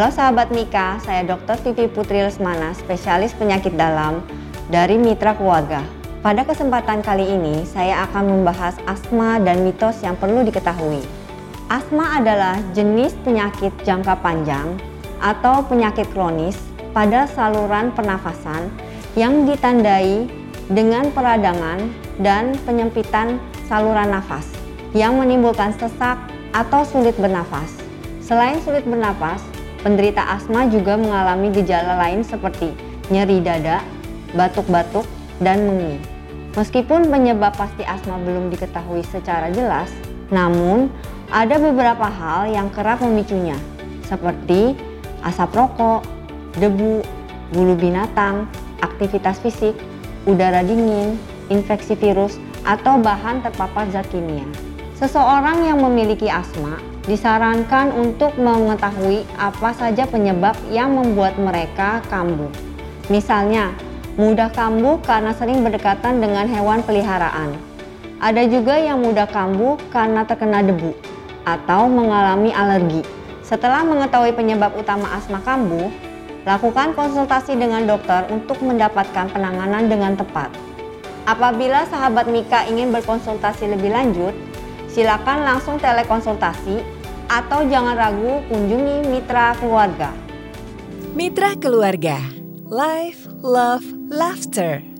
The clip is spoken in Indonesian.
Halo sahabat Mika, saya Dr. Vivi Putri Lesmana, spesialis penyakit dalam dari Mitra Keluarga. Pada kesempatan kali ini, saya akan membahas asma dan mitos yang perlu diketahui. Asma adalah jenis penyakit jangka panjang atau penyakit kronis pada saluran pernafasan yang ditandai dengan peradangan dan penyempitan saluran nafas yang menimbulkan sesak atau sulit bernafas. Selain sulit bernafas, penderita asma juga mengalami gejala lain seperti nyeri dada, batuk-batuk, dan mengi. Meskipun penyebab pasti asma belum diketahui secara jelas, namun ada beberapa hal yang kerap memicunya, seperti asap rokok, debu, bulu binatang, aktivitas fisik, udara dingin, infeksi virus, atau bahan terpapar zat kimia. Seseorang yang memiliki asma disarankan untuk mengetahui apa saja penyebab yang membuat mereka kambuh. Misalnya, mudah kambuh karena sering berdekatan dengan hewan peliharaan. Ada juga yang mudah kambuh karena terkena debu atau mengalami alergi. Setelah mengetahui penyebab utama asma kambuh, lakukan konsultasi dengan dokter untuk mendapatkan penanganan dengan tepat. Apabila sahabat Mika ingin berkonsultasi lebih lanjut, silakan langsung telekonsultasi atau jangan ragu kunjungi Mitra Keluarga. Mitra Keluarga, Life, Love, Laughter.